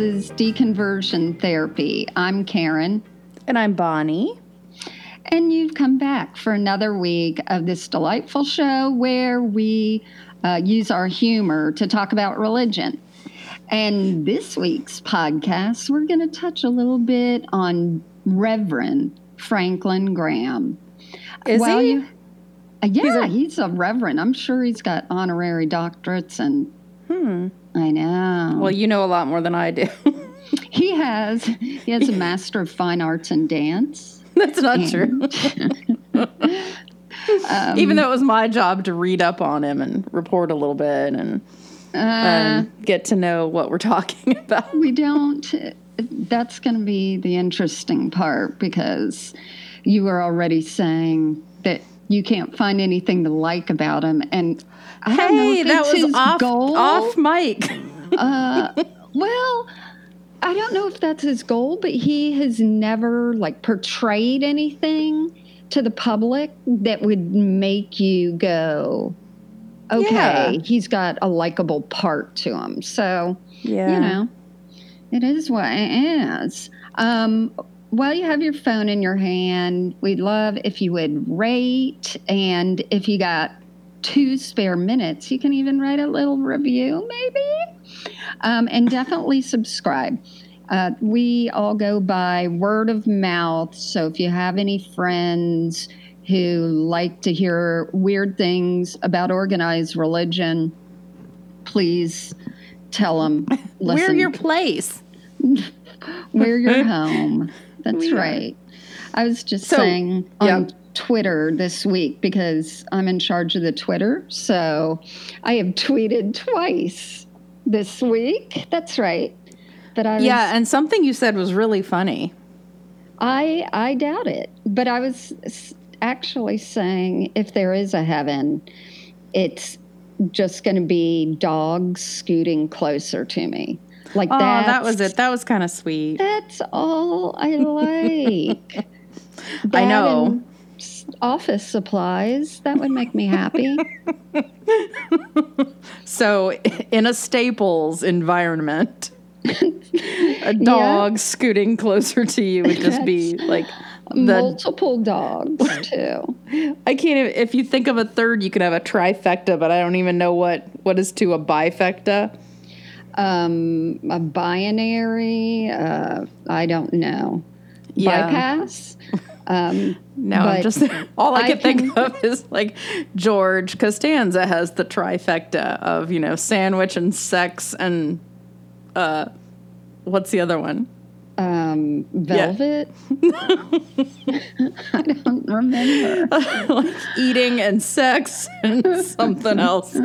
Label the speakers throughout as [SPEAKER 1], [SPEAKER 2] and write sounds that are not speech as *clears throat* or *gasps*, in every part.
[SPEAKER 1] Is Deconversion Therapy. I'm Karen.
[SPEAKER 2] And I'm Bonnie.
[SPEAKER 1] And you've come back for another week of this delightful show where we uh, use our humor to talk about religion. And this week's podcast, we're going to touch a little bit on Reverend Franklin Graham.
[SPEAKER 2] Is well, he? You,
[SPEAKER 1] uh, yeah, he's a, he's a reverend. I'm sure he's got honorary doctorates and.
[SPEAKER 2] Hmm.
[SPEAKER 1] I know.
[SPEAKER 2] Well, you know a lot more than I do. *laughs*
[SPEAKER 1] he has. He has a *laughs* master of fine arts in dance.
[SPEAKER 2] That's not and, true. *laughs* um, Even though it was my job to read up on him and report a little bit and uh, get to know what we're talking about.
[SPEAKER 1] We don't. That's going to be the interesting part because you were already saying that you can't find anything to like about him, and I
[SPEAKER 2] hey, that was off
[SPEAKER 1] goal.
[SPEAKER 2] off mic. *laughs*
[SPEAKER 1] uh, well, I don't know if that's his goal, but he has never like portrayed anything to the public that would make you go, okay, yeah. he's got a likable part to him. So, yeah. you know, it is what it is. Um, while you have your phone in your hand, we'd love if you would rate. And if you got two spare minutes, you can even write a little review, maybe. Um, and definitely subscribe. Uh, we all go by word of mouth. So if you have any friends who like to hear weird things about organized religion, please tell them. *laughs*
[SPEAKER 2] Listen, We're your place. *laughs*
[SPEAKER 1] We're your *laughs* home. That's right. I was just so, saying on yeah. Twitter this week because I'm in charge of the Twitter. So I have tweeted twice this week. That's right.
[SPEAKER 2] That I was, Yeah, and something you said was really funny.
[SPEAKER 1] I I doubt it, but I was actually saying if there is a heaven, it's just going to be dogs scooting closer to me. Like
[SPEAKER 2] oh, that was it. That was kind of sweet.
[SPEAKER 1] That's all I *laughs* like.
[SPEAKER 2] I know.
[SPEAKER 1] Office supplies. That would make me happy. *laughs*
[SPEAKER 2] so, in a Staples environment, *laughs* a dog yeah. scooting closer to you would just be like
[SPEAKER 1] the, multiple dogs *laughs* too.
[SPEAKER 2] I can't. Even, if you think of a third, you could have a trifecta, but I don't even know what what is to a bifecta
[SPEAKER 1] um, a binary. Uh, I don't know. Yeah. Bypass. Um,
[SPEAKER 2] no, I'm just *laughs* all I, I can, think of is like George Costanza has the trifecta of you know sandwich and sex and uh, what's the other one?
[SPEAKER 1] Um, velvet. Yeah. *laughs* I don't remember. *laughs*
[SPEAKER 2] like eating and sex and something else.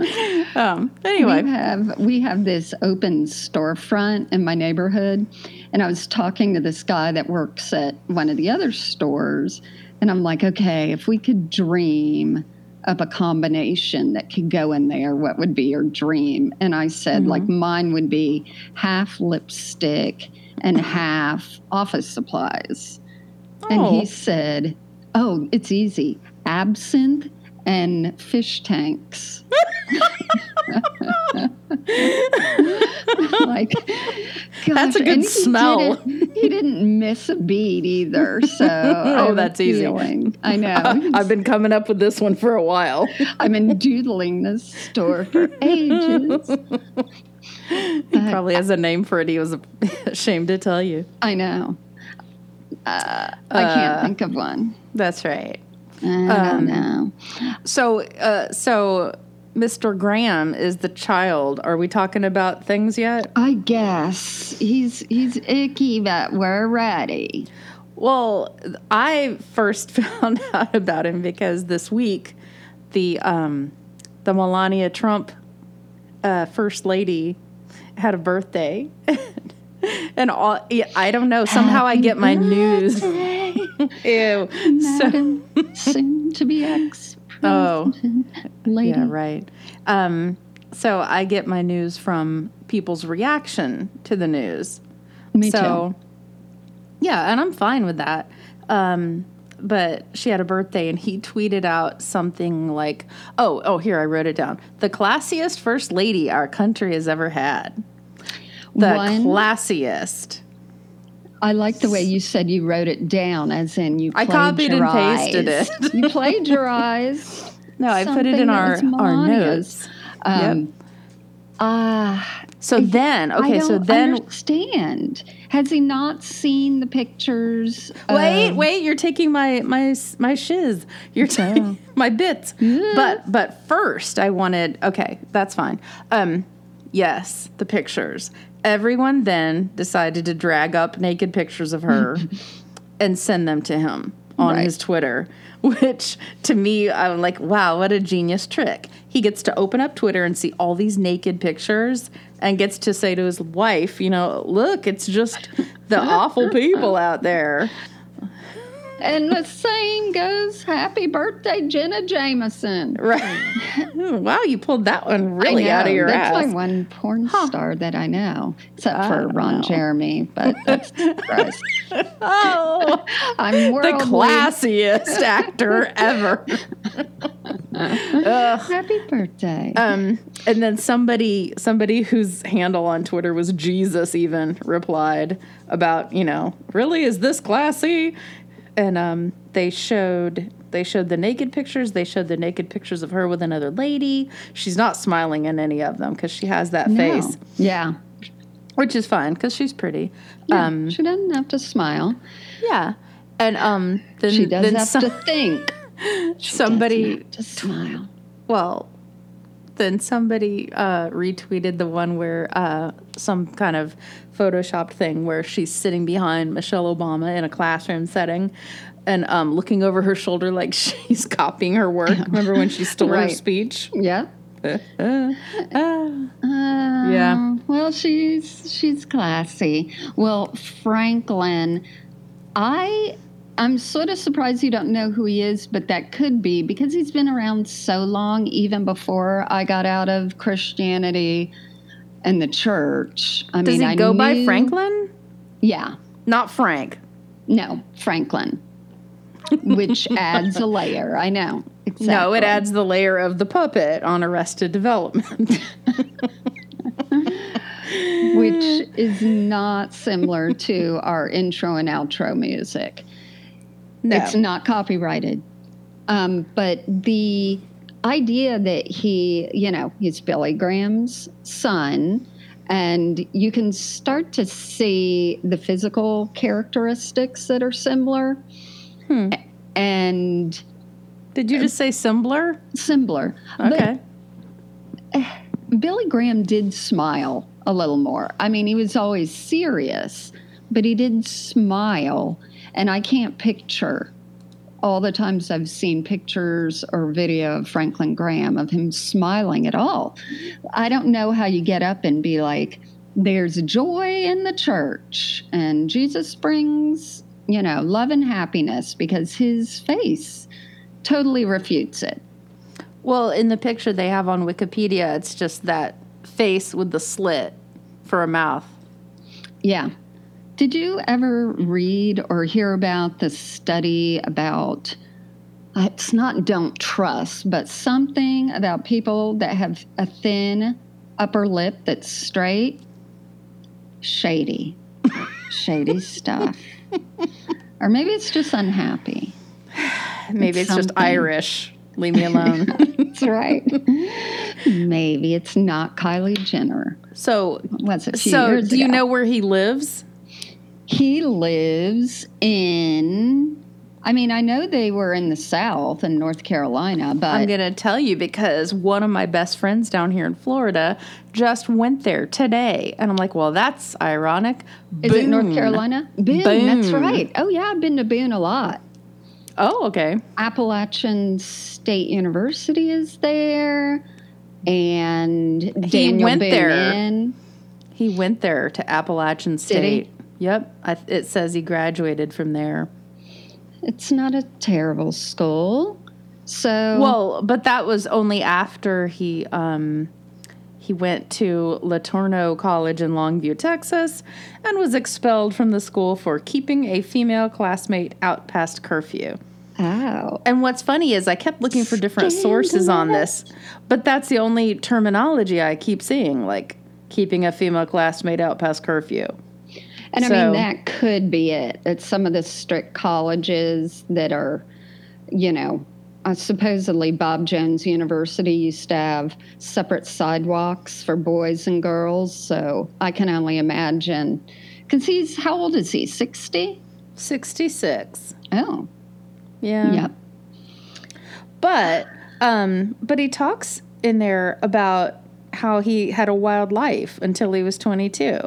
[SPEAKER 2] Um, anyway,
[SPEAKER 1] we have we have this open storefront in my neighborhood, and I was talking to this guy that works at one of the other stores, and I'm like, okay, if we could dream of a combination that could go in there, what would be your dream? And I said, mm-hmm. like, mine would be half lipstick and half office supplies. Oh. And he oh. said, Oh, it's easy absinthe and fish tanks. *laughs* like, gosh,
[SPEAKER 2] that's a good he smell.
[SPEAKER 1] Didn't, he didn't miss a beat either. So, *laughs* oh,
[SPEAKER 2] that's easy.
[SPEAKER 1] I *laughs* know.
[SPEAKER 2] I've been coming up with this one for a while.
[SPEAKER 1] I've been doodling this store for ages.
[SPEAKER 2] He probably has a name for it. He was ashamed to tell you.
[SPEAKER 1] I know. Uh, I can't uh, think of one.
[SPEAKER 2] That's right.
[SPEAKER 1] I don't um, know.
[SPEAKER 2] So, uh, so Mr. Graham is the child. Are we talking about things yet?
[SPEAKER 1] I guess he's he's icky, but we're ready.
[SPEAKER 2] Well, I first *laughs* found out about him because this week, the um, the Melania Trump uh, first lady had a birthday. *laughs* and all I don't know. Somehow Happy I get my news. *laughs*
[SPEAKER 1] Ew. so soon to be ex.
[SPEAKER 2] Oh, lady. Yeah, right. Um, so I get my news from people's reaction to the news.
[SPEAKER 1] Me
[SPEAKER 2] so,
[SPEAKER 1] too.
[SPEAKER 2] Yeah, and I'm fine with that. Um, but she had a birthday and he tweeted out something like, "Oh, oh, here I wrote it down. The classiest first lady our country has ever had." the
[SPEAKER 1] One-
[SPEAKER 2] classiest.
[SPEAKER 1] I like the way you said you wrote it down, as in you.
[SPEAKER 2] I copied and pasted it. *laughs*
[SPEAKER 1] you plagiarized. *laughs*
[SPEAKER 2] No, I put it in our our notes.
[SPEAKER 1] Um, Ah,
[SPEAKER 2] So then, okay,
[SPEAKER 1] I
[SPEAKER 2] so
[SPEAKER 1] don't
[SPEAKER 2] then
[SPEAKER 1] understand. Has he not seen the pictures?
[SPEAKER 2] Wait,
[SPEAKER 1] of-
[SPEAKER 2] wait! You're taking my my my shiz. You're taking *laughs* my bits. But but first, I wanted. Okay, that's fine. Um, yes, the pictures. Everyone then decided to drag up naked pictures of her *laughs* and send them to him on
[SPEAKER 1] Right.
[SPEAKER 2] his Twitter. *laughs* Which to me, I'm like, wow, what a genius trick. He gets to open up Twitter and see all these naked pictures and gets to say to his wife, you know, look, it's just the *laughs* awful people out there.
[SPEAKER 1] And the same goes, "Happy birthday, Jenna Jameson."
[SPEAKER 2] Right. *laughs* wow, you pulled that one
[SPEAKER 1] I
[SPEAKER 2] really out of
[SPEAKER 1] know,
[SPEAKER 2] your
[SPEAKER 1] that's
[SPEAKER 2] ass.
[SPEAKER 1] my one porn star that I know, except for Ron
[SPEAKER 2] know.
[SPEAKER 1] Jeremy. But that's *laughs*
[SPEAKER 2] oh, *laughs*
[SPEAKER 1] I'm
[SPEAKER 2] the classiest actor ever.
[SPEAKER 1] Happy birthday.
[SPEAKER 2] Um, and then somebody, somebody whose handle on Twitter was Jesus, even replied about, you know, really is this classy? And um, they showed they showed the naked pictures. They showed the naked pictures of her with another lady. She's not smiling in any of them because she has that
[SPEAKER 1] No.
[SPEAKER 2] face,
[SPEAKER 1] Yeah.
[SPEAKER 2] which is fine because she's pretty.
[SPEAKER 1] yeah.
[SPEAKER 2] Um,
[SPEAKER 1] she doesn't have to smile.
[SPEAKER 2] yeah, and um, then
[SPEAKER 1] She does
[SPEAKER 2] then
[SPEAKER 1] have
[SPEAKER 2] some-
[SPEAKER 1] to think. *laughs* She
[SPEAKER 2] somebody
[SPEAKER 1] to smile.
[SPEAKER 2] Well, then somebody uh, retweeted the one where uh, some kind of photoshopped thing where she's sitting behind Michelle Obama in a classroom setting and um, looking over her shoulder like *laughs* she's copying her work. Remember when she stole her speech?
[SPEAKER 1] Yeah.
[SPEAKER 2] Uh, uh, uh.
[SPEAKER 1] Uh,
[SPEAKER 2] Yeah.
[SPEAKER 1] Well, she's she's classy. Well, Franklin, I I'm sort of surprised you don't know who he is, but that could be because he's been around so long, even before I got out of Christianity and the church. I
[SPEAKER 2] Does
[SPEAKER 1] mean,
[SPEAKER 2] he
[SPEAKER 1] I
[SPEAKER 2] go by Franklin?
[SPEAKER 1] Yeah.
[SPEAKER 2] Not Frank.
[SPEAKER 1] No, Franklin. Which *laughs* adds a layer. I know. Exactly.
[SPEAKER 2] No, it adds the layer of the puppet on Arrested Development. *laughs*
[SPEAKER 1] which is not similar to our intro and outro music.
[SPEAKER 2] no.
[SPEAKER 1] It's not copyrighted. Um, but the idea that he, you know, he's Billy Graham's son, and you can start to see the physical characteristics that are similar
[SPEAKER 2] Hmm.
[SPEAKER 1] and
[SPEAKER 2] Did you just say similar?
[SPEAKER 1] similar.
[SPEAKER 2] Okay.
[SPEAKER 1] But *sighs* Billy Graham did smile a little more. I mean, he was always serious, but he did smile. And I can't picture all the times I've seen pictures or video of Franklin Graham of him smiling at all. I don't know how you get up and be like, there's joy in the church and Jesus brings, you know, love and happiness because his face totally refutes it.
[SPEAKER 2] Well, in the picture they have on Wikipedia, it's just that face with the slit for a mouth.
[SPEAKER 1] Yeah. Did you ever read or hear about the study about uh, it's not don't trust, but something about people that have a thin upper lip that's straight? Shady. Shady *laughs* stuff. Or maybe it's just unhappy. *sighs*
[SPEAKER 2] Maybe it's, just. Irish. Leave me alone. *laughs*
[SPEAKER 1] That's right. maybe it's not Kylie Jenner.
[SPEAKER 2] so,
[SPEAKER 1] Was it
[SPEAKER 2] so do you know where he lives?
[SPEAKER 1] He lives in. I mean, I know they were in the South in North Carolina, but
[SPEAKER 2] I'm going to tell you because one of my best friends down here in Florida just went there today. And I'm like, well, that's ironic.
[SPEAKER 1] is it North Carolina? Boone, that's right. Oh yeah, I've been to Boone a lot.
[SPEAKER 2] Oh, okay.
[SPEAKER 1] Appalachian State University is there, and Daniel
[SPEAKER 2] went
[SPEAKER 1] Boone
[SPEAKER 2] there.
[SPEAKER 1] Inn.
[SPEAKER 2] He went there to Appalachian
[SPEAKER 1] he?
[SPEAKER 2] State. Yep. I, it says he graduated from there.
[SPEAKER 1] It's not a terrible school. So
[SPEAKER 2] Well, but that was only after he um, he went to LeTourneau College in Longview, Texas, and was expelled from the school for keeping a female classmate out past curfew.
[SPEAKER 1] oh,
[SPEAKER 2] And what's funny is I kept looking for different sources on this, but that's the only terminology I keep seeing, like keeping a female classmate out past curfew.
[SPEAKER 1] And I mean, that could be it. It's some of the strict colleges that are, you know, uh, supposedly Bob Jones University used to have separate sidewalks for boys and girls. So I can only imagine. Because he's, how old is he? 60?
[SPEAKER 2] 66.
[SPEAKER 1] Oh,
[SPEAKER 2] Yeah.
[SPEAKER 1] yep.
[SPEAKER 2] But um but he talks in there about how he had a wild life until he was 22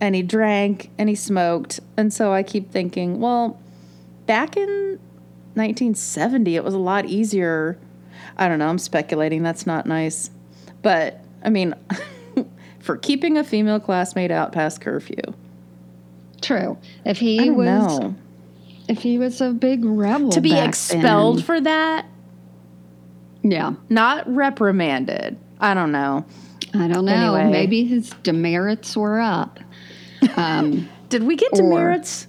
[SPEAKER 2] and he drank and he smoked and so I keep thinking, well, back in 1970 it was a lot easier. I don't know, I'm speculating that's not nice. But I mean *laughs* for keeping a female classmate out past curfew.
[SPEAKER 1] True. If he was,
[SPEAKER 2] know.
[SPEAKER 1] if he was a big rebel,
[SPEAKER 2] To be expelled
[SPEAKER 1] then-
[SPEAKER 2] for that,
[SPEAKER 1] yeah.
[SPEAKER 2] not reprimanded. I don't know.
[SPEAKER 1] I don't know.
[SPEAKER 2] Anyway.
[SPEAKER 1] Maybe his demerits were up. Um,
[SPEAKER 2] Did we get
[SPEAKER 1] Or-
[SPEAKER 2] demerits?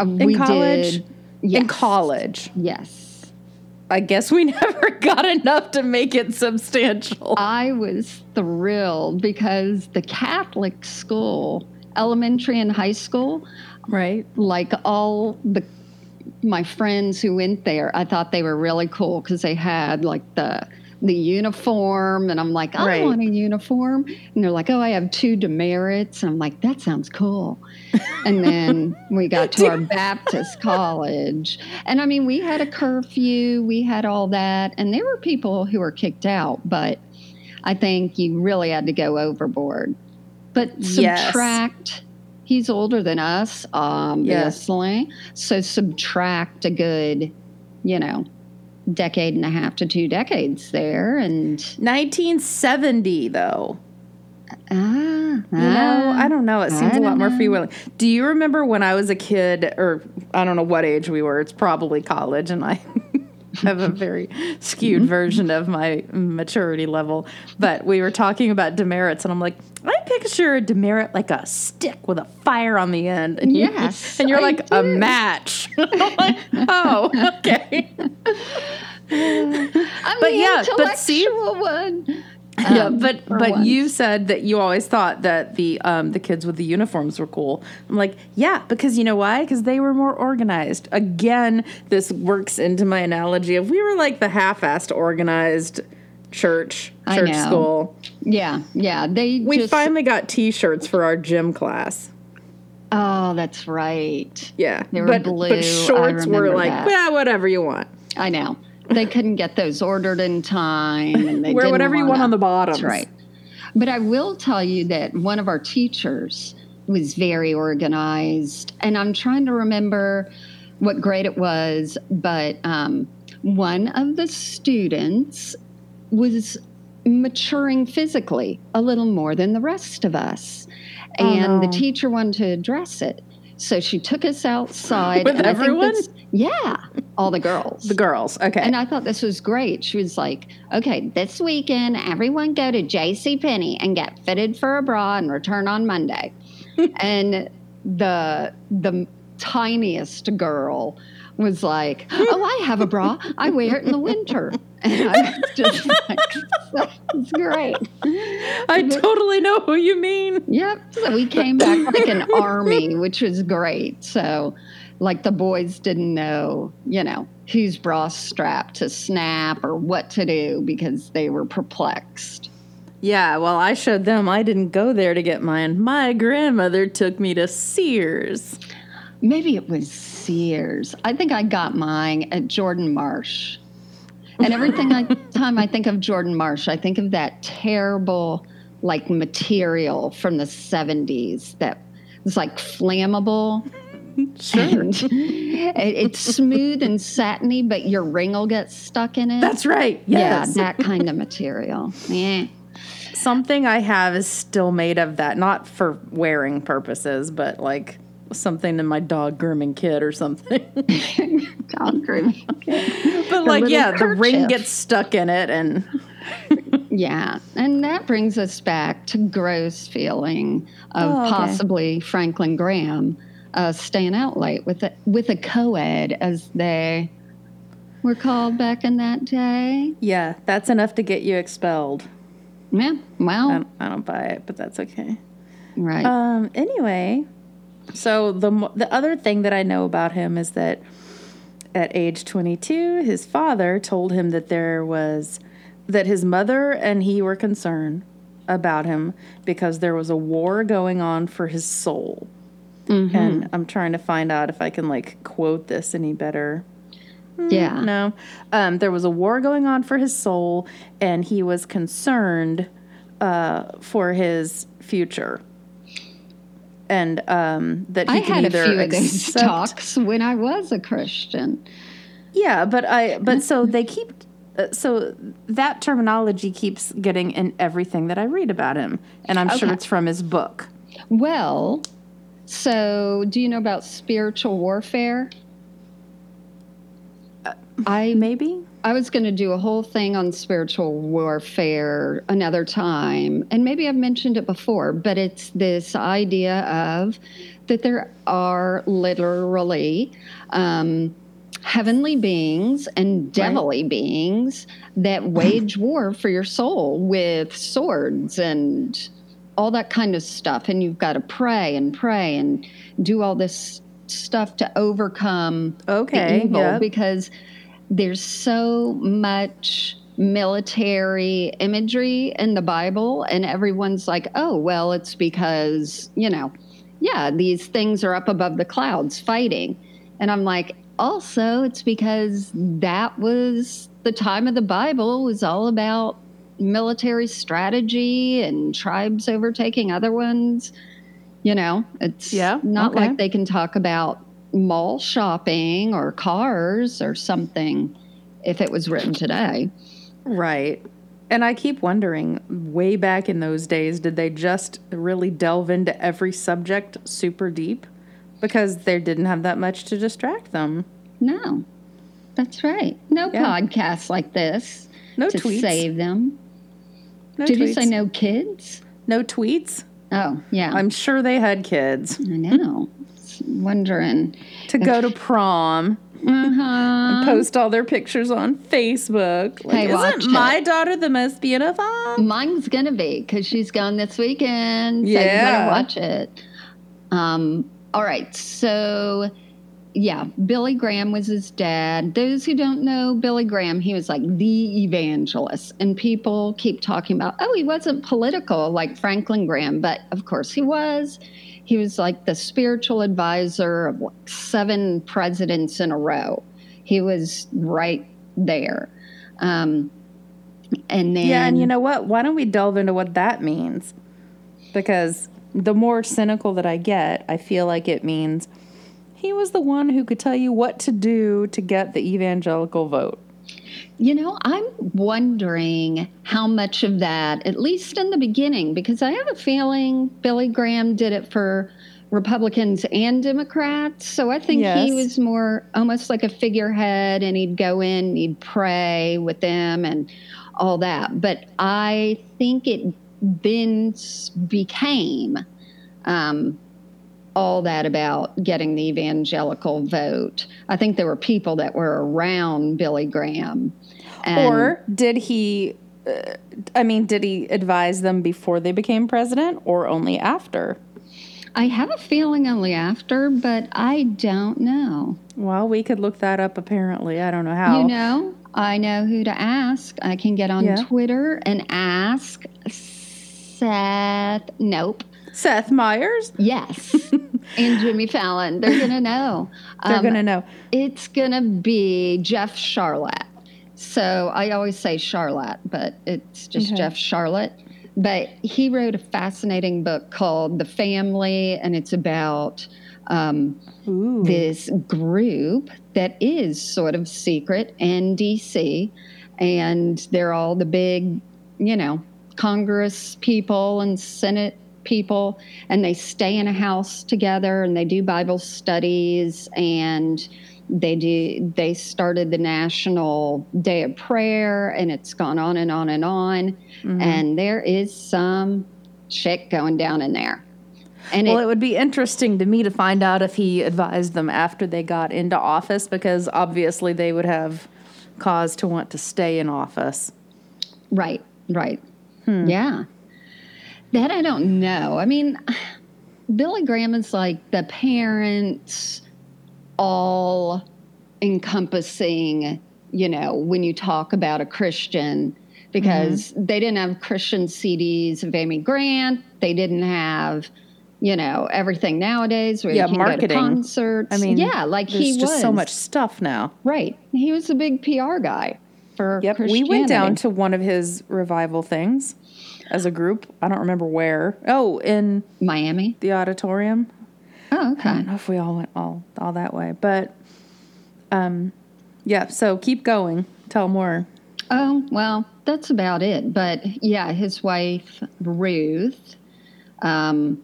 [SPEAKER 1] in
[SPEAKER 2] college?
[SPEAKER 1] Did, yes.
[SPEAKER 2] in college.
[SPEAKER 1] Yes.
[SPEAKER 2] I guess we *laughs* never got enough to make it substantial.
[SPEAKER 1] I was thrilled because the Catholic school, elementary and high school,
[SPEAKER 2] right?
[SPEAKER 1] like all the my friends who went there, I thought they were really cool because they had like the the uniform, and I'm like, I
[SPEAKER 2] Right.
[SPEAKER 1] want a uniform, and they're like, oh, I have two demerits, and I'm like, that sounds cool. and then we got to *laughs* our Baptist college, and I mean, we had a curfew, we had all that, and there were people who were kicked out, but I think you really had to go overboard. But
[SPEAKER 2] Yes.
[SPEAKER 1] subtract. He's older than us, obviously. So subtract a good, you know, decade and a half to two decades there, and
[SPEAKER 2] 1970, though.
[SPEAKER 1] ah,
[SPEAKER 2] You know, I don't know. It seems a lot more freewheeling. Do you remember when I was a kid, or I don't know what age we were? It's probably college, and I *laughs* have a very skewed version of my maturity level. But we were talking about demerits, and I'm like, I picture a demerit like a stick with a fire on the end. And you, and you're
[SPEAKER 1] I
[SPEAKER 2] like a match. *laughs* Like, oh, okay. *laughs*
[SPEAKER 1] I'm
[SPEAKER 2] But
[SPEAKER 1] the
[SPEAKER 2] yeah, but see-
[SPEAKER 1] intellectual one.
[SPEAKER 2] yeah,
[SPEAKER 1] Um,
[SPEAKER 2] but
[SPEAKER 1] for
[SPEAKER 2] but you said that you always thought that the um, the kids with the uniforms were cool. I'm like, yeah, because you know why? Because they were more organized. Again, this works into my analogy of we were like the half-assed organized church church school.
[SPEAKER 1] Yeah, yeah. They
[SPEAKER 2] We
[SPEAKER 1] just,
[SPEAKER 2] finally got T-shirts for our gym class.
[SPEAKER 1] Oh, that's right.
[SPEAKER 2] Yeah,
[SPEAKER 1] They were
[SPEAKER 2] but
[SPEAKER 1] blue.
[SPEAKER 2] but shorts were like,
[SPEAKER 1] that.
[SPEAKER 2] yeah, whatever you want.
[SPEAKER 1] I know. They couldn't get those ordered in time, and they *laughs*
[SPEAKER 2] Wear whatever you want on the bottom.
[SPEAKER 1] That's right. But I will tell you that one of our teachers was very organized, and I'm trying to remember what grade it was, but um, one of the students was maturing physically a little more than the rest of us.
[SPEAKER 2] Oh,
[SPEAKER 1] And the teacher wanted to address it. So she took us outside.
[SPEAKER 2] With
[SPEAKER 1] and I think
[SPEAKER 2] everyone?
[SPEAKER 1] Yeah, all the girls.
[SPEAKER 2] The girls, okay.
[SPEAKER 1] And I thought this was great. She was like, okay, this weekend, everyone go to J.C. Penney and get fitted for a bra and return on Monday. *laughs* and the the tiniest girl was like, oh, I have a bra. I wear it in the winter. And I was just like, that's great.
[SPEAKER 2] I totally know who you mean.
[SPEAKER 1] Yep. So we came back like an army, which was great. So, like, the boys didn't know, you know, whose bra strap to snap or what to do because they were perplexed.
[SPEAKER 2] Yeah, well, I showed them I didn't go there to get mine. My grandmother took me to Sears.
[SPEAKER 1] Maybe it was Sears. I think I got mine at Jordan Marsh. And every *laughs* time I think of Jordan Marsh, I think of that terrible, like, material from the 70s that was like flammable.
[SPEAKER 2] Sure.
[SPEAKER 1] And it, it's smooth and satiny, but your ring will get stuck in it.
[SPEAKER 2] That's right. Yes.
[SPEAKER 1] Yeah, that kind of material. Yeah.
[SPEAKER 2] Something I have is still made of that, not for wearing purposes, but like something in my dog grooming kit or something. *laughs*
[SPEAKER 1] Dog grooming. kit.
[SPEAKER 2] but like,
[SPEAKER 1] little
[SPEAKER 2] yeah, the ring gets stuck in it and *laughs*
[SPEAKER 1] Yeah. And that brings us back to gross feeling of
[SPEAKER 2] Oh, okay.
[SPEAKER 1] possibly Franklin Graham uh, staying out late with a, with a co-ed as they were called back in that day.
[SPEAKER 2] yeah, that's enough to get you expelled.
[SPEAKER 1] Yeah. Well,
[SPEAKER 2] I don't, I don't buy it, but that's okay.
[SPEAKER 1] right.
[SPEAKER 2] Um. Anyway, so the the other thing that I know about him is that at age 22, his father told him that there was that his mother and he were concerned about him because there was a war going on for his soul. And I'm trying to find out if I can like quote this any better.
[SPEAKER 1] yeah.
[SPEAKER 2] No. Um, there was a war going on for his soul, and he was concerned uh, for his future. And um, that he
[SPEAKER 1] I had a few of those talks when I was a Christian.
[SPEAKER 2] Yeah, but I but so they keep uh, so that terminology keeps getting in everything that I read about him, and I'm sure it's from his book.
[SPEAKER 1] Well, so do you know about spiritual warfare? I
[SPEAKER 2] Maybe.
[SPEAKER 1] I was going to do a whole thing on spiritual warfare another time, and maybe I've mentioned it before, but it's this idea of that there are literally um, heavenly beings and devilly beings that *clears throat* wage war for your soul with swords and all that kind of stuff. And you've got to pray and pray and do all this stuff to overcome
[SPEAKER 2] Okay,
[SPEAKER 1] the evil
[SPEAKER 2] yep.
[SPEAKER 1] because there's so much military imagery in the Bible, and everyone's like, oh, well, it's because, you know, yeah, these things are up above the clouds fighting. And I'm like, also, it's because that was the time of the Bible was all about military strategy and tribes overtaking other ones. You know, it's
[SPEAKER 2] Yeah,
[SPEAKER 1] not
[SPEAKER 2] okay.
[SPEAKER 1] like they can talk about mall shopping or cars or something if it was written today.
[SPEAKER 2] Right. And I keep wondering, way back in those days, did they just really delve into every subject super deep? Because they didn't have that much to distract them.
[SPEAKER 1] No, that's right. No
[SPEAKER 2] Yeah.
[SPEAKER 1] podcasts like this
[SPEAKER 2] No
[SPEAKER 1] to
[SPEAKER 2] tweets.
[SPEAKER 1] save them.
[SPEAKER 2] no
[SPEAKER 1] Did you say no kids?
[SPEAKER 2] No tweets?
[SPEAKER 1] Oh, yeah.
[SPEAKER 2] I'm sure they had kids.
[SPEAKER 1] I know. *laughs* Wondering.
[SPEAKER 2] To go to prom,
[SPEAKER 1] Uh-huh.
[SPEAKER 2] post all their pictures on Facebook. Like, isn't my
[SPEAKER 1] it.
[SPEAKER 2] daughter the most beautiful?
[SPEAKER 1] Mine's gonna be because she's gone this weekend. So you
[SPEAKER 2] Yeah.
[SPEAKER 1] better watch it. Um, all right, so yeah, Billy Graham was his dad. Those who don't know Billy Graham, he was like the evangelist, and people keep talking about, oh, he wasn't political like Franklin Graham, but of course he was. He was like the spiritual advisor of like seven presidents in a row. He was right there. Um, and then
[SPEAKER 2] Yeah, and you know what? Why don't we delve into what that means? Because the more cynical that I get, I feel like it means he was the one who could tell you what to do to get the evangelical vote.
[SPEAKER 1] You know, I'm wondering how much of that, at least in the beginning, because I have a feeling Billy Graham did it for Republicans and Democrats. So I think
[SPEAKER 2] Yes.
[SPEAKER 1] he was more almost like a figurehead and he'd go in, he'd pray with them and all that. But I think it then became um, all that about getting the evangelical vote. I think there were people that were around Billy Graham.
[SPEAKER 2] Or did he, uh, I mean, did he advise them before they became president or only after?
[SPEAKER 1] I have a feeling only after, but I don't know.
[SPEAKER 2] Well, we could look that up apparently. I don't know how.
[SPEAKER 1] You know, I know who to ask. I can get on
[SPEAKER 2] Yeah.
[SPEAKER 1] Twitter and ask Seth. Nope.
[SPEAKER 2] Seth Meyers?
[SPEAKER 1] Yes. *laughs* and Jimmy Fallon. They're going *laughs* to know.
[SPEAKER 2] They're
[SPEAKER 1] Um,
[SPEAKER 2] going to know.
[SPEAKER 1] It's going to be Jeff Charlotte. So I always say Charlotte, but it's just
[SPEAKER 2] Okay.
[SPEAKER 1] Jeff Sharlet. But he wrote a fascinating book called The Family, and it's about um, this group that is sort of secret in DC. And they're all the big, you know, Congress people and Senate people. And they stay in a house together and they do Bible studies and they do they started the national day of prayer and it's gone on and on and on
[SPEAKER 2] Mhm.
[SPEAKER 1] and there is some shit going down in there and
[SPEAKER 2] Well,
[SPEAKER 1] it,
[SPEAKER 2] it would be interesting to me to find out if he advised them after they got into office because obviously they would have cause to want to stay in office.
[SPEAKER 1] Right, right. Yeah. That I don't know. I mean, Billy Graham is like the parents all encompassing, you know, when you talk about a Christian, because mm-hmm. they didn't have Christian CDs of Amy Grant. They didn't have, you know, everything nowadays where
[SPEAKER 2] Yeah,
[SPEAKER 1] you can go to concerts.
[SPEAKER 2] I mean,
[SPEAKER 1] yeah, like
[SPEAKER 2] There's
[SPEAKER 1] he
[SPEAKER 2] just
[SPEAKER 1] was
[SPEAKER 2] so much stuff now.
[SPEAKER 1] right. He was a big PR guy for
[SPEAKER 2] Yep, we went down to one of his revival things as a group. I don't remember where. Oh, in
[SPEAKER 1] Miami.
[SPEAKER 2] the auditorium.
[SPEAKER 1] Oh, okay.
[SPEAKER 2] I don't know if we all went all all that way, but um, yeah. So keep going. Tell more.
[SPEAKER 1] Oh, well, that's about it. But yeah, his wife, Ruth, um,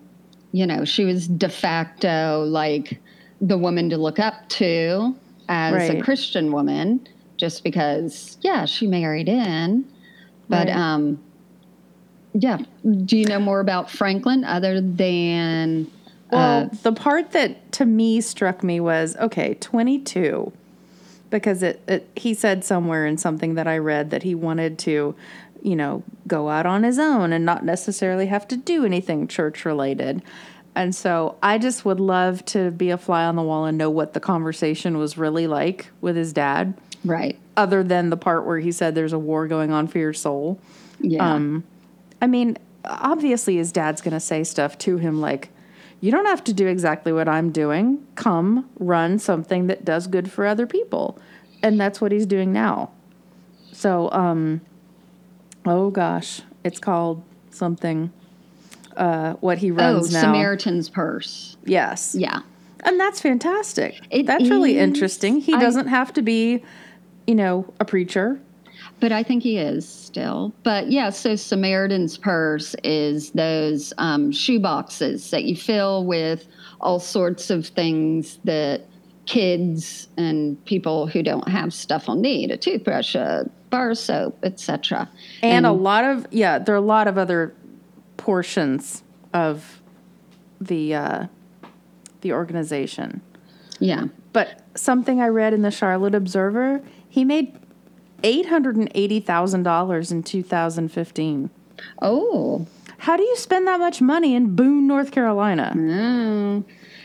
[SPEAKER 1] you know, she was de facto like the woman to look up to as a Christian woman, just because, yeah, she married in. But,
[SPEAKER 2] Right.
[SPEAKER 1] um, yeah. Do you know more about Franklin other than.
[SPEAKER 2] Well,
[SPEAKER 1] uh,
[SPEAKER 2] the part that to me struck me was okay, 22, because it, it he said somewhere in something that I read that he wanted to, you know, go out on his own and not necessarily have to do anything church related. And so I just would love to be a fly on the wall and know what the conversation was really like with his dad,
[SPEAKER 1] right.
[SPEAKER 2] other than the part where he said there's a war going on for your soul.
[SPEAKER 1] Yeah.
[SPEAKER 2] Um, I mean, obviously his dad's going to say stuff to him like, you don't have to do exactly what I'm doing. Come run something that does good for other people. And that's what he's doing now. So, um, oh gosh, it's called something, uh, what he
[SPEAKER 1] oh,
[SPEAKER 2] runs now.
[SPEAKER 1] Samaritan's Purse.
[SPEAKER 2] yes.
[SPEAKER 1] Yeah.
[SPEAKER 2] And that's fantastic.
[SPEAKER 1] It
[SPEAKER 2] that's really interesting. He
[SPEAKER 1] I-
[SPEAKER 2] doesn't have to be, you know, a preacher.
[SPEAKER 1] But I think he is still. But yeah, so Samaritan's Purse is those um, shoe boxes that you fill with all sorts of things that kids and people who don't have stuff will need a toothbrush, a bar soap, etc.
[SPEAKER 2] and, a lot of yeah there are a lot of other portions of the uh, the organization
[SPEAKER 1] Yeah.
[SPEAKER 2] but something i read in the charlotte observer he made $880000 in 2015
[SPEAKER 1] Oh.
[SPEAKER 2] how do you spend that much money in boone north carolina
[SPEAKER 1] Mm.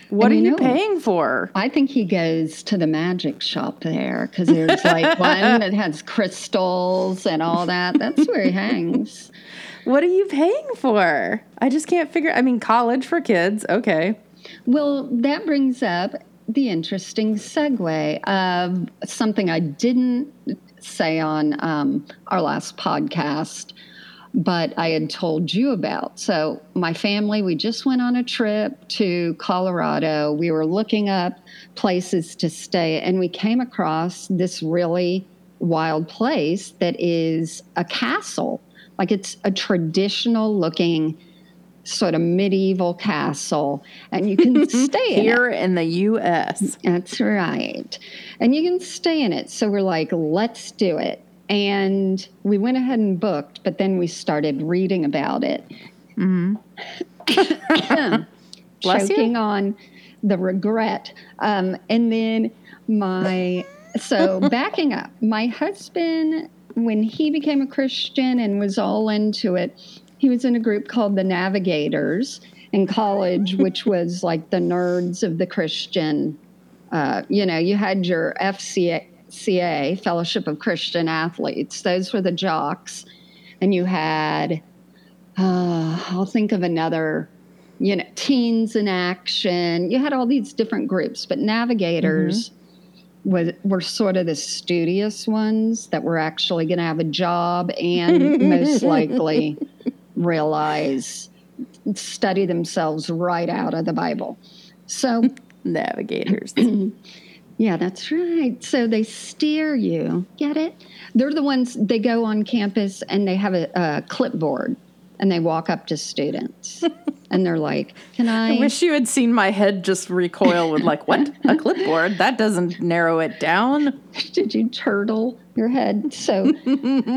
[SPEAKER 2] what
[SPEAKER 1] And
[SPEAKER 2] are
[SPEAKER 1] you know-
[SPEAKER 2] paying for
[SPEAKER 1] I think he goes to the magic shop there because there's like *laughs* one that has crystals and all that. That's where he hangs.
[SPEAKER 2] what are you paying for i just can't figure i mean college for kids okay
[SPEAKER 1] Well, that brings up the interesting segue of something I didn't say on um, our last podcast, but I had told you about. So, my family, we just went on a trip to Colorado. We were looking up places to stay, and we came across this really wild place that is a castle. Like it's a traditional looking sort of medieval castle, and you can stay in it.
[SPEAKER 2] here in the us
[SPEAKER 1] That's right. And you can stay in it. So we're like, let's do it. And we went ahead and booked, but then we started reading about it. *coughs*
[SPEAKER 2] You.
[SPEAKER 1] choking on the regret. Um, and then my, so *laughs* backing up, my husband, when he became a Christian and was all into it, he was in a group called the Navigators in college, *laughs* which was like the nerds of the Christian. Uh, you know, you had your FCA, CA, Fellowship of Christian Athletes. Those were the jocks. And you had, uh, I'll think of another, you know, Teens in Action. You had all these different groups, but Navigators was, were sort of the studious ones that were actually going to have a job and most *laughs* likely realize, study themselves right out of the Bible. So, *laughs*
[SPEAKER 2] navigators *clears throat*
[SPEAKER 1] yeah, that's right. So they steer you. Get it? They're the ones, they go on campus and they have a, a clipboard and they walk up to students *laughs* and they're like, Can I?
[SPEAKER 2] I wish you had seen my head just recoil with like, what? A *laughs* clipboard? That doesn't narrow it down. *laughs*
[SPEAKER 1] did you turtle your head? So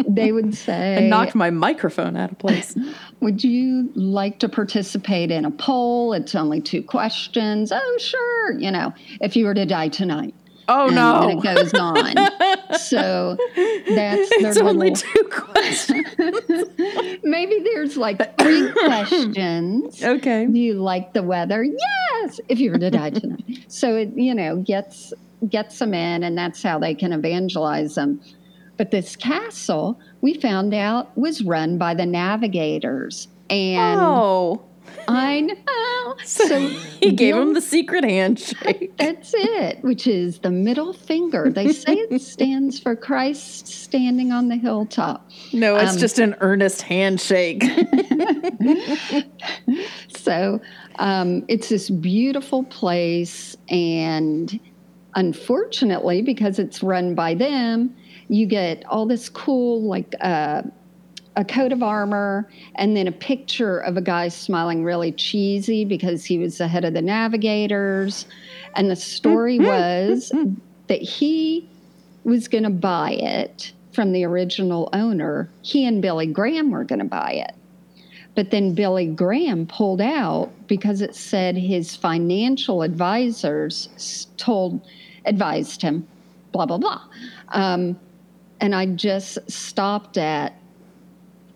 [SPEAKER 1] they would say,
[SPEAKER 2] And knocked my microphone out of place.
[SPEAKER 1] Would you like to participate in a poll? It's only two questions. Oh, sure. You know, if you were to die tonight.
[SPEAKER 2] Oh,
[SPEAKER 1] and,
[SPEAKER 2] no.
[SPEAKER 1] And it goes on. so that's *laughs* their
[SPEAKER 2] It's only two questions. *laughs*
[SPEAKER 1] maybe there's like three *coughs* questions.
[SPEAKER 2] okay.
[SPEAKER 1] Do you like the weather? Yes. If you were to die tonight. so it, you know, gets gets them in and that's how they can evangelize them. But this castle, we found out, was run by the navigators. And
[SPEAKER 2] Oh.
[SPEAKER 1] I know. *laughs*
[SPEAKER 2] So, *laughs* he gave him the secret handshake. *laughs*
[SPEAKER 1] That's it, which is the middle finger. They say it *laughs* stands for Christ standing on the hilltop.
[SPEAKER 2] No, it's
[SPEAKER 1] Um,
[SPEAKER 2] just an earnest handshake.
[SPEAKER 1] So um, it's this beautiful place, and unfortunately, because it's run by them, you get all this cool, like uh, a coat of armor, and then a picture of a guy smiling really cheesy because he was the head of the navigators. And the story was that he was going to buy it from the original owner. He and Billy Graham were going to buy it. But then Billy Graham pulled out because it said his financial advisors told, advised him, blah, blah, blah. Um, and I just stopped at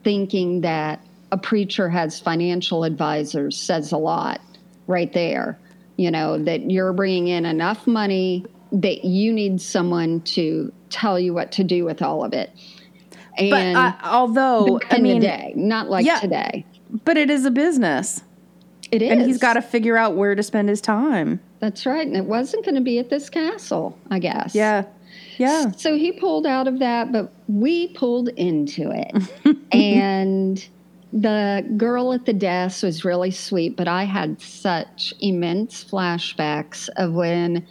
[SPEAKER 1] thinking that a preacher has financial advisors says a lot right there. You know, that you're bringing in enough money that you need someone to tell you what to do with all of it. And
[SPEAKER 2] but uh, although, I mean,
[SPEAKER 1] the day, not like
[SPEAKER 2] yeah.
[SPEAKER 1] today.
[SPEAKER 2] but it is a business.
[SPEAKER 1] It is.
[SPEAKER 2] And he's got to figure out where to spend his time.
[SPEAKER 1] That's right. And it wasn't going to be at this castle, I guess.
[SPEAKER 2] Yeah. Yeah.
[SPEAKER 1] So he pulled out of that, but we pulled into it. *laughs* and the girl at the desk was really sweet, but I had such immense flashbacks of when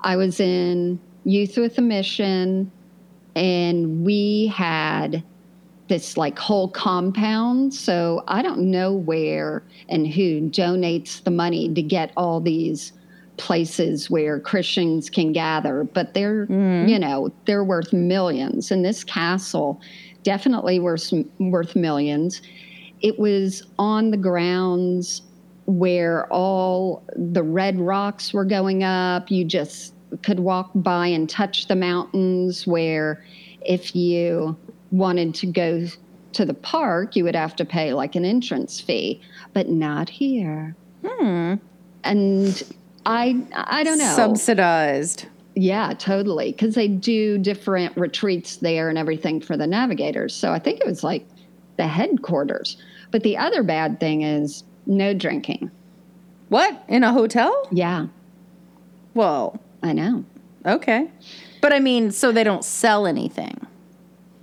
[SPEAKER 1] I was in Youth with a Mission and we had this like whole compound. So I don't know where and who donates the money to get all these places where Christians can gather, but they're, you know, they're worth millions. And this castle definitely worth, worth millions. It was on the grounds where all the red rocks were going up. You just could walk by and touch the mountains where if you wanted to go to the park, you would have to pay like an entrance fee, but not here.
[SPEAKER 2] Hmm.
[SPEAKER 1] And I I don't know.
[SPEAKER 2] Subsidized.
[SPEAKER 1] yeah, totally, because they do different retreats there and everything for the navigators. So I think it was like the headquarters. But the other bad thing is no drinking.
[SPEAKER 2] What? In a hotel?
[SPEAKER 1] Yeah,
[SPEAKER 2] Whoa.
[SPEAKER 1] I know.
[SPEAKER 2] Okay. But I mean, so they don't sell anything.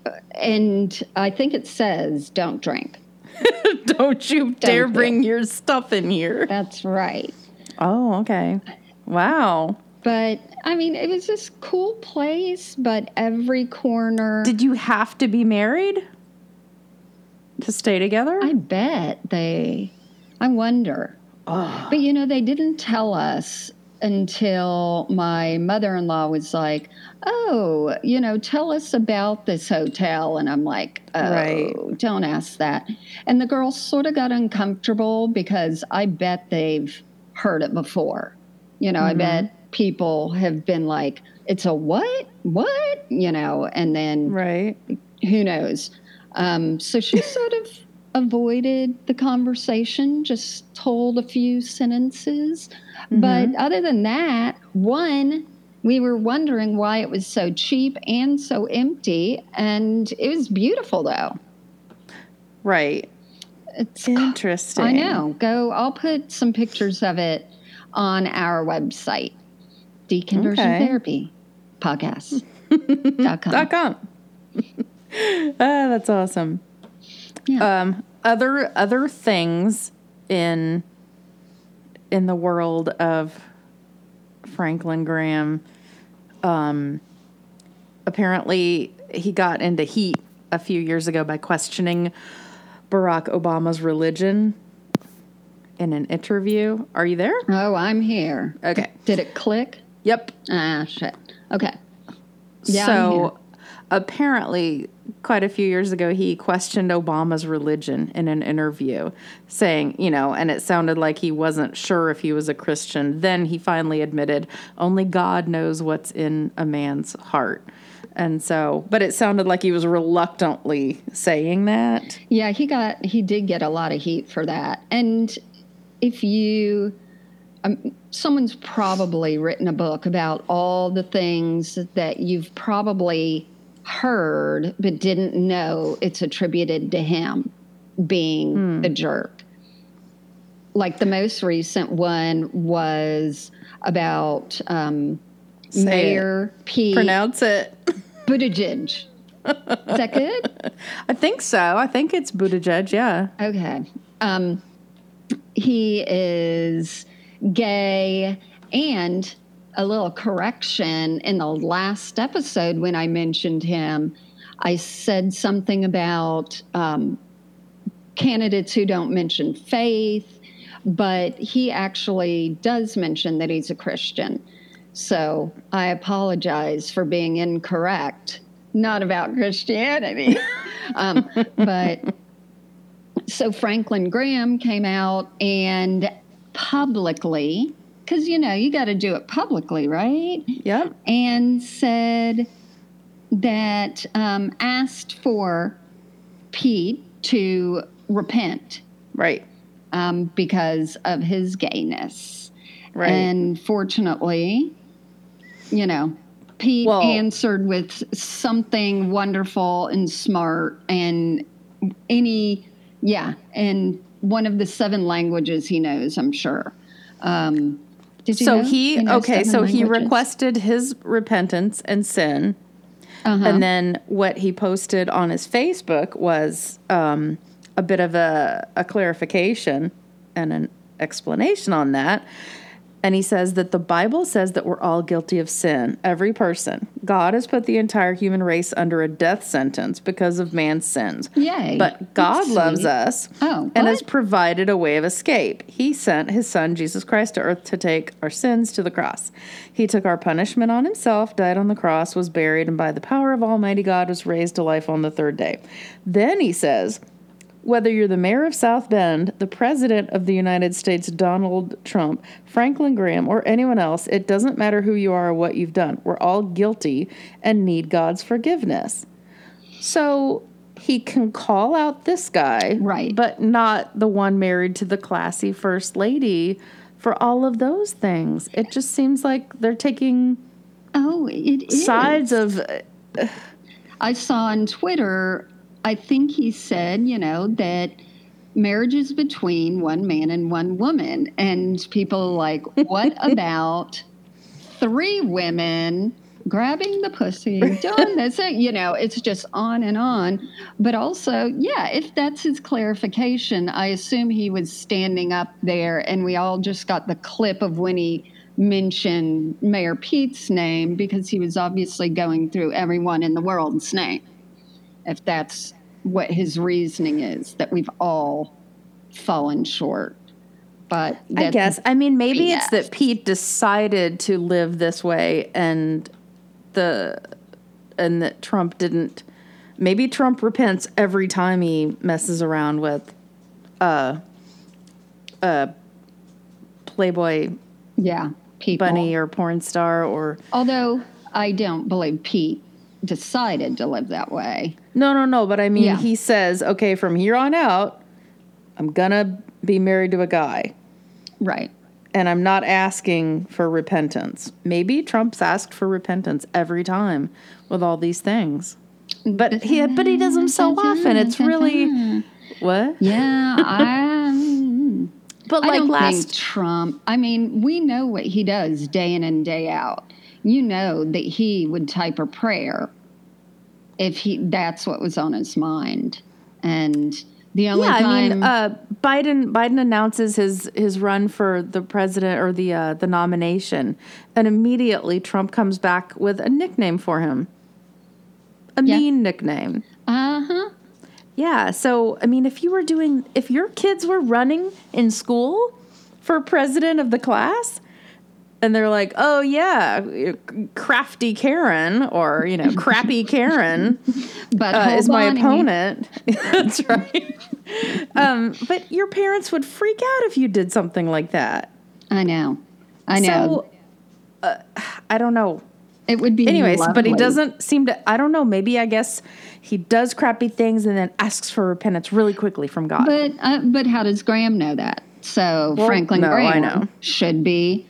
[SPEAKER 1] Uh, and I think it says don't drink. *laughs*
[SPEAKER 2] don't you dare
[SPEAKER 1] do.
[SPEAKER 2] bring your stuff in here.
[SPEAKER 1] That's right.
[SPEAKER 2] Oh, okay. Wow.
[SPEAKER 1] But I mean, it was this cool place, but every corner.
[SPEAKER 2] Did you have to be married to stay together?
[SPEAKER 1] I bet they. I wonder.
[SPEAKER 2] oh.
[SPEAKER 1] But you know, they didn't tell us until my mother in law was like, Oh, you know, tell us about this hotel. And I'm like, Oh,
[SPEAKER 2] Right.
[SPEAKER 1] don't ask that. And the girls sort of got uncomfortable because I bet they've heard it before. You know, I bet people have been like, It's a what? What? You know, and then
[SPEAKER 2] Right.
[SPEAKER 1] who knows? Um, so she *laughs* sort of avoided the conversation, just told a few sentences. But other than that, one, we were wondering why it was so cheap and so empty. And it was beautiful, though.
[SPEAKER 2] Right.
[SPEAKER 1] It's
[SPEAKER 2] Interesting.
[SPEAKER 1] I know. Go. I'll put some pictures of it on our website, deconversion
[SPEAKER 2] Okay.
[SPEAKER 1] therapy podcast. *laughs* dot com.
[SPEAKER 2] Dot com. *laughs* ah, that's awesome.
[SPEAKER 1] Yeah.
[SPEAKER 2] Um, other other things in in the world of Franklin Graham. Um, apparently, he got into heat a few years ago by questioning Barack Obama's religion in an interview. Are you there?
[SPEAKER 1] oh, I'm here.
[SPEAKER 2] Okay.
[SPEAKER 1] Did it click?
[SPEAKER 2] Yep.
[SPEAKER 1] Ah, shit. Okay. Yeah,
[SPEAKER 2] so apparently quite a few years ago, he questioned Obama's religion in an interview, saying, you know, and it sounded like he wasn't sure if he was a Christian. Then he finally admitted, only God knows what's in a man's heart. And so, but it sounded like he was reluctantly saying that.
[SPEAKER 1] Yeah, he got he did get a lot of heat for that. And if you um, someone's probably written a book about all the things that you've probably heard but didn't know it's attributed to him being
[SPEAKER 2] Hmm.
[SPEAKER 1] the jerk. Like the most recent one was about um,
[SPEAKER 2] Say it.
[SPEAKER 1] Mayor Pete
[SPEAKER 2] Pronounce it. *laughs*
[SPEAKER 1] Buttigieg. Is that good? *laughs*
[SPEAKER 2] I think so. I think it's Buttigieg. Yeah.
[SPEAKER 1] Okay. Um, he is gay and a little correction in the last episode when I mentioned him. I said something about um, candidates who don't mention faith, but he actually does mention that he's a Christian. So I apologize for being incorrect, not about Christianity. *laughs* um, but so Franklin Graham came out and publicly, because you know, you got to do it publicly, right?
[SPEAKER 2] Yep.
[SPEAKER 1] And said that, um, asked for Pete to repent
[SPEAKER 2] Right.
[SPEAKER 1] um, because of his gayness.
[SPEAKER 2] Right.
[SPEAKER 1] And fortunately, you know, Pete
[SPEAKER 2] Well-
[SPEAKER 1] answered with something wonderful and smart and any, yeah, and one of the seven languages he knows, I'm sure. Um, did you
[SPEAKER 2] so
[SPEAKER 1] know
[SPEAKER 2] he
[SPEAKER 1] knows
[SPEAKER 2] okay so he requested his repentance and sin
[SPEAKER 1] Uh-huh.
[SPEAKER 2] and then what he posted on his facebook was um, a bit of a, a clarification and an explanation on that and he says that the bible says that we're all guilty of sin every person god has put the entire human race under a death sentence because of man's sins
[SPEAKER 1] Yay.
[SPEAKER 2] but god
[SPEAKER 1] That's
[SPEAKER 2] loves
[SPEAKER 1] sweet.
[SPEAKER 2] us
[SPEAKER 1] Oh,
[SPEAKER 2] and has provided a way of escape. He sent his son, Jesus Christ, to earth to take our sins to the cross. He took our punishment on himself, died on the cross, was buried, and by the power of Almighty God was raised to life on the third day. Then he says, whether you're the mayor of South Bend, the president of the United States, Donald Trump, Franklin Graham, or anyone else, it doesn't matter who you are or what you've done. We're all guilty and need God's forgiveness. So he can call out this guy,
[SPEAKER 1] Right.
[SPEAKER 2] but not the one married to the classy first lady for all of those things. It just seems like they're taking
[SPEAKER 1] oh, it is.
[SPEAKER 2] sides of
[SPEAKER 1] I saw on Twitter, I think he said, you know, that marriage is between one man and one woman. And people are like, what *laughs* about three women grabbing the pussy, *laughs* doing this? You know, it's just on and on. But also, yeah, if that's his clarification, I assume he was standing up there and we all just got the clip of when he mentioned Mayor Pete's name because he was obviously going through everyone in the world's name. If that's what his reasoning is, that we've all fallen short. But
[SPEAKER 2] I guess. I mean, maybe it's that Pete decided to live this way, and the and that Trump didn't. Maybe Trump repents every time he messes around with a a Playboy
[SPEAKER 1] yeah, people.
[SPEAKER 2] bunny or porn star or
[SPEAKER 1] Although I don't believe Pete decided to live that way.
[SPEAKER 2] No, no, no. But I mean,
[SPEAKER 1] Yeah.
[SPEAKER 2] he says, okay, from here on out, I'm gonna be married to a guy.
[SPEAKER 1] Right.
[SPEAKER 2] and I'm not asking for repentance. Maybe Trump's asked for repentance every time with all these things. But he but he does them so often. It's really what?
[SPEAKER 1] Yeah, I. *laughs*
[SPEAKER 2] But
[SPEAKER 1] I
[SPEAKER 2] like
[SPEAKER 1] don't
[SPEAKER 2] last
[SPEAKER 1] think Trump. I mean, we know what he does day in and day out. You know that he would type a prayer if he that's what was on his mind, and the only
[SPEAKER 2] yeah, I mean, uh, Biden Biden announces his his run for the president or the uh, the nomination, and immediately Trump comes back with a nickname for him, a
[SPEAKER 1] Yeah.
[SPEAKER 2] mean nickname.
[SPEAKER 1] uh huh.
[SPEAKER 2] Yeah. So, I mean, if you were doing, if your kids were running in school for president of the class, and they're like, "Oh yeah, crafty Karen or you know, crappy *laughs* Karen
[SPEAKER 1] But
[SPEAKER 2] uh, is my opponent." *laughs* That's right. um, but your parents would freak out if you did something like that.
[SPEAKER 1] I know. I know.
[SPEAKER 2] So, uh, I don't know.
[SPEAKER 1] it would be
[SPEAKER 2] Anyways, but he doesn't seem to. I don't know. Maybe I guess he does crappy things and then asks for repentance really quickly from God.
[SPEAKER 1] But uh, but how does Graham know that? So
[SPEAKER 2] Well,
[SPEAKER 1] Franklin
[SPEAKER 2] no,
[SPEAKER 1] Graham should be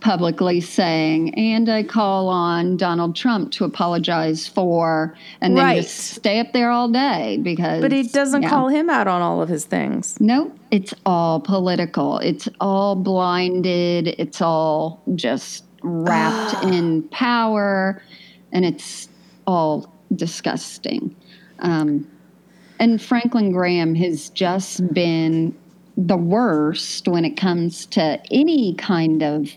[SPEAKER 1] publicly saying, and I call on Donald Trump to apologize for, and then
[SPEAKER 2] Right.
[SPEAKER 1] just stay up there all day because.
[SPEAKER 2] but he doesn't call him out on all of his things.
[SPEAKER 1] Nope, it's all political. It's all blinded. It's all just wrapped *gasps* in power, and it's all disgusting. Um, and Franklin Graham has just been the worst when it comes to any kind of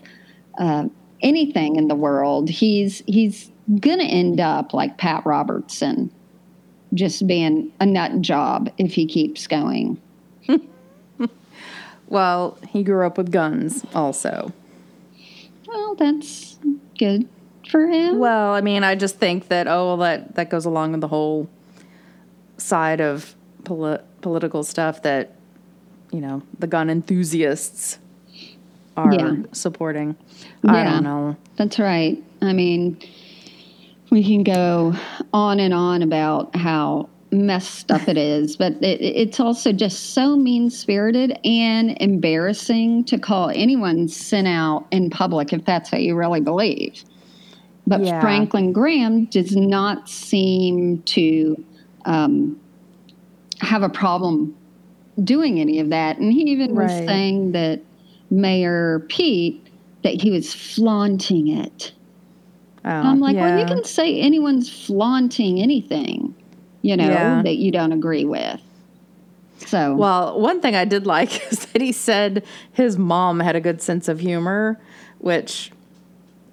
[SPEAKER 1] uh, anything in the world. He's he's gonna end up like Pat Robertson, just being a nut job if he keeps going. *laughs*
[SPEAKER 2] Well, he grew up with guns also.
[SPEAKER 1] Well, that's good for him.
[SPEAKER 2] Well, I mean, I just think that oh, well, that that goes along with the whole side of poli- political stuff that you know the gun enthusiasts are
[SPEAKER 1] Yeah.
[SPEAKER 2] supporting. I
[SPEAKER 1] Yeah.
[SPEAKER 2] don't know.
[SPEAKER 1] That's right. I mean, we can go on and on about how messed up it is, but it, it's also just so mean spirited and embarrassing to call anyone sin out in public if that's what you really believe. But
[SPEAKER 2] Yeah.
[SPEAKER 1] Franklin Graham does not seem to um, have a problem doing any of that. And he even was saying that Mayor Pete that he was flaunting it.
[SPEAKER 2] Oh,
[SPEAKER 1] I'm like, well, you can say anyone's flaunting anything, you know,
[SPEAKER 2] Yeah.
[SPEAKER 1] that you don't agree with. So,
[SPEAKER 2] Well, one thing I did *laughs* like is that he said his mom had a good sense of humor, which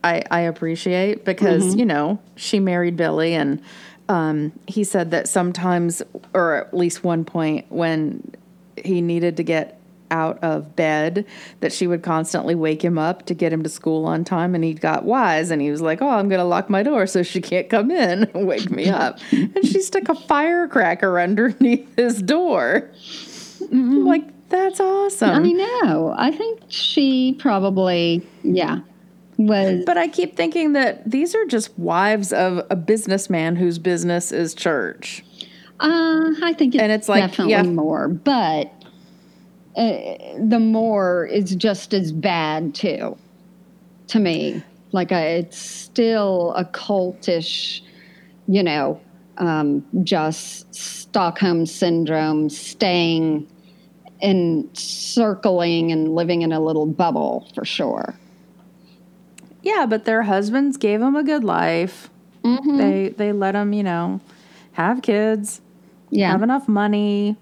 [SPEAKER 2] I, I appreciate because,
[SPEAKER 1] Mm-hmm.
[SPEAKER 2] you know, she married Billy and um, he said that sometimes, or at least one point when he needed to get out of bed, that she would constantly wake him up to get him to school on time. And he got wise and he was like, Oh, I'm going to lock my door so she can't come in and *laughs* wake me up. and she stuck a firecracker underneath his door. I'm like, that's awesome.
[SPEAKER 1] I know. I think she probably, yeah, was.
[SPEAKER 2] but I keep thinking that these are just wives of a businessman whose business is church.
[SPEAKER 1] Uh, I think it's,
[SPEAKER 2] And it's like,
[SPEAKER 1] definitely
[SPEAKER 2] yeah.
[SPEAKER 1] more, but the more is just as bad too, to me. Like, I, it's still a cultish, you know, um, just Stockholm syndrome, staying and circling and living in a little bubble for sure.
[SPEAKER 2] Yeah, but their husbands gave them a good life.
[SPEAKER 1] Mm-hmm.
[SPEAKER 2] They they let them, you know, have kids,
[SPEAKER 1] Yeah.
[SPEAKER 2] have enough money.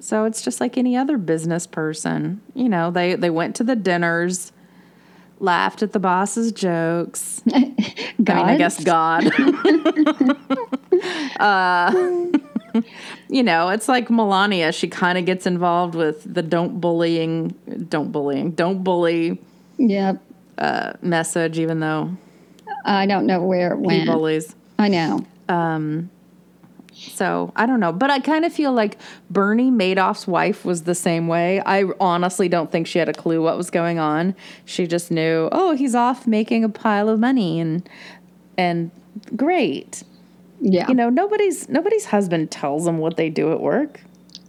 [SPEAKER 2] So it's just like any other business person. You know, they they went to the dinners, laughed at the boss's jokes. *laughs* I mean, I guess God. *laughs* uh, *laughs* you know, it's like Melania. She kind of gets involved with the don't bullying, don't bullying, don't bully
[SPEAKER 1] Yep.
[SPEAKER 2] uh, message, even though
[SPEAKER 1] I don't know where it
[SPEAKER 2] he
[SPEAKER 1] went.
[SPEAKER 2] bullies.
[SPEAKER 1] I know.
[SPEAKER 2] So I don't know, but I kind of feel like Bernie Madoff's wife was the same way. I honestly don't think she had a clue what was going on. She just knew, oh, he's off making a pile of money and and great.
[SPEAKER 1] Yeah.
[SPEAKER 2] You know, nobody's nobody's husband tells them what they do at work.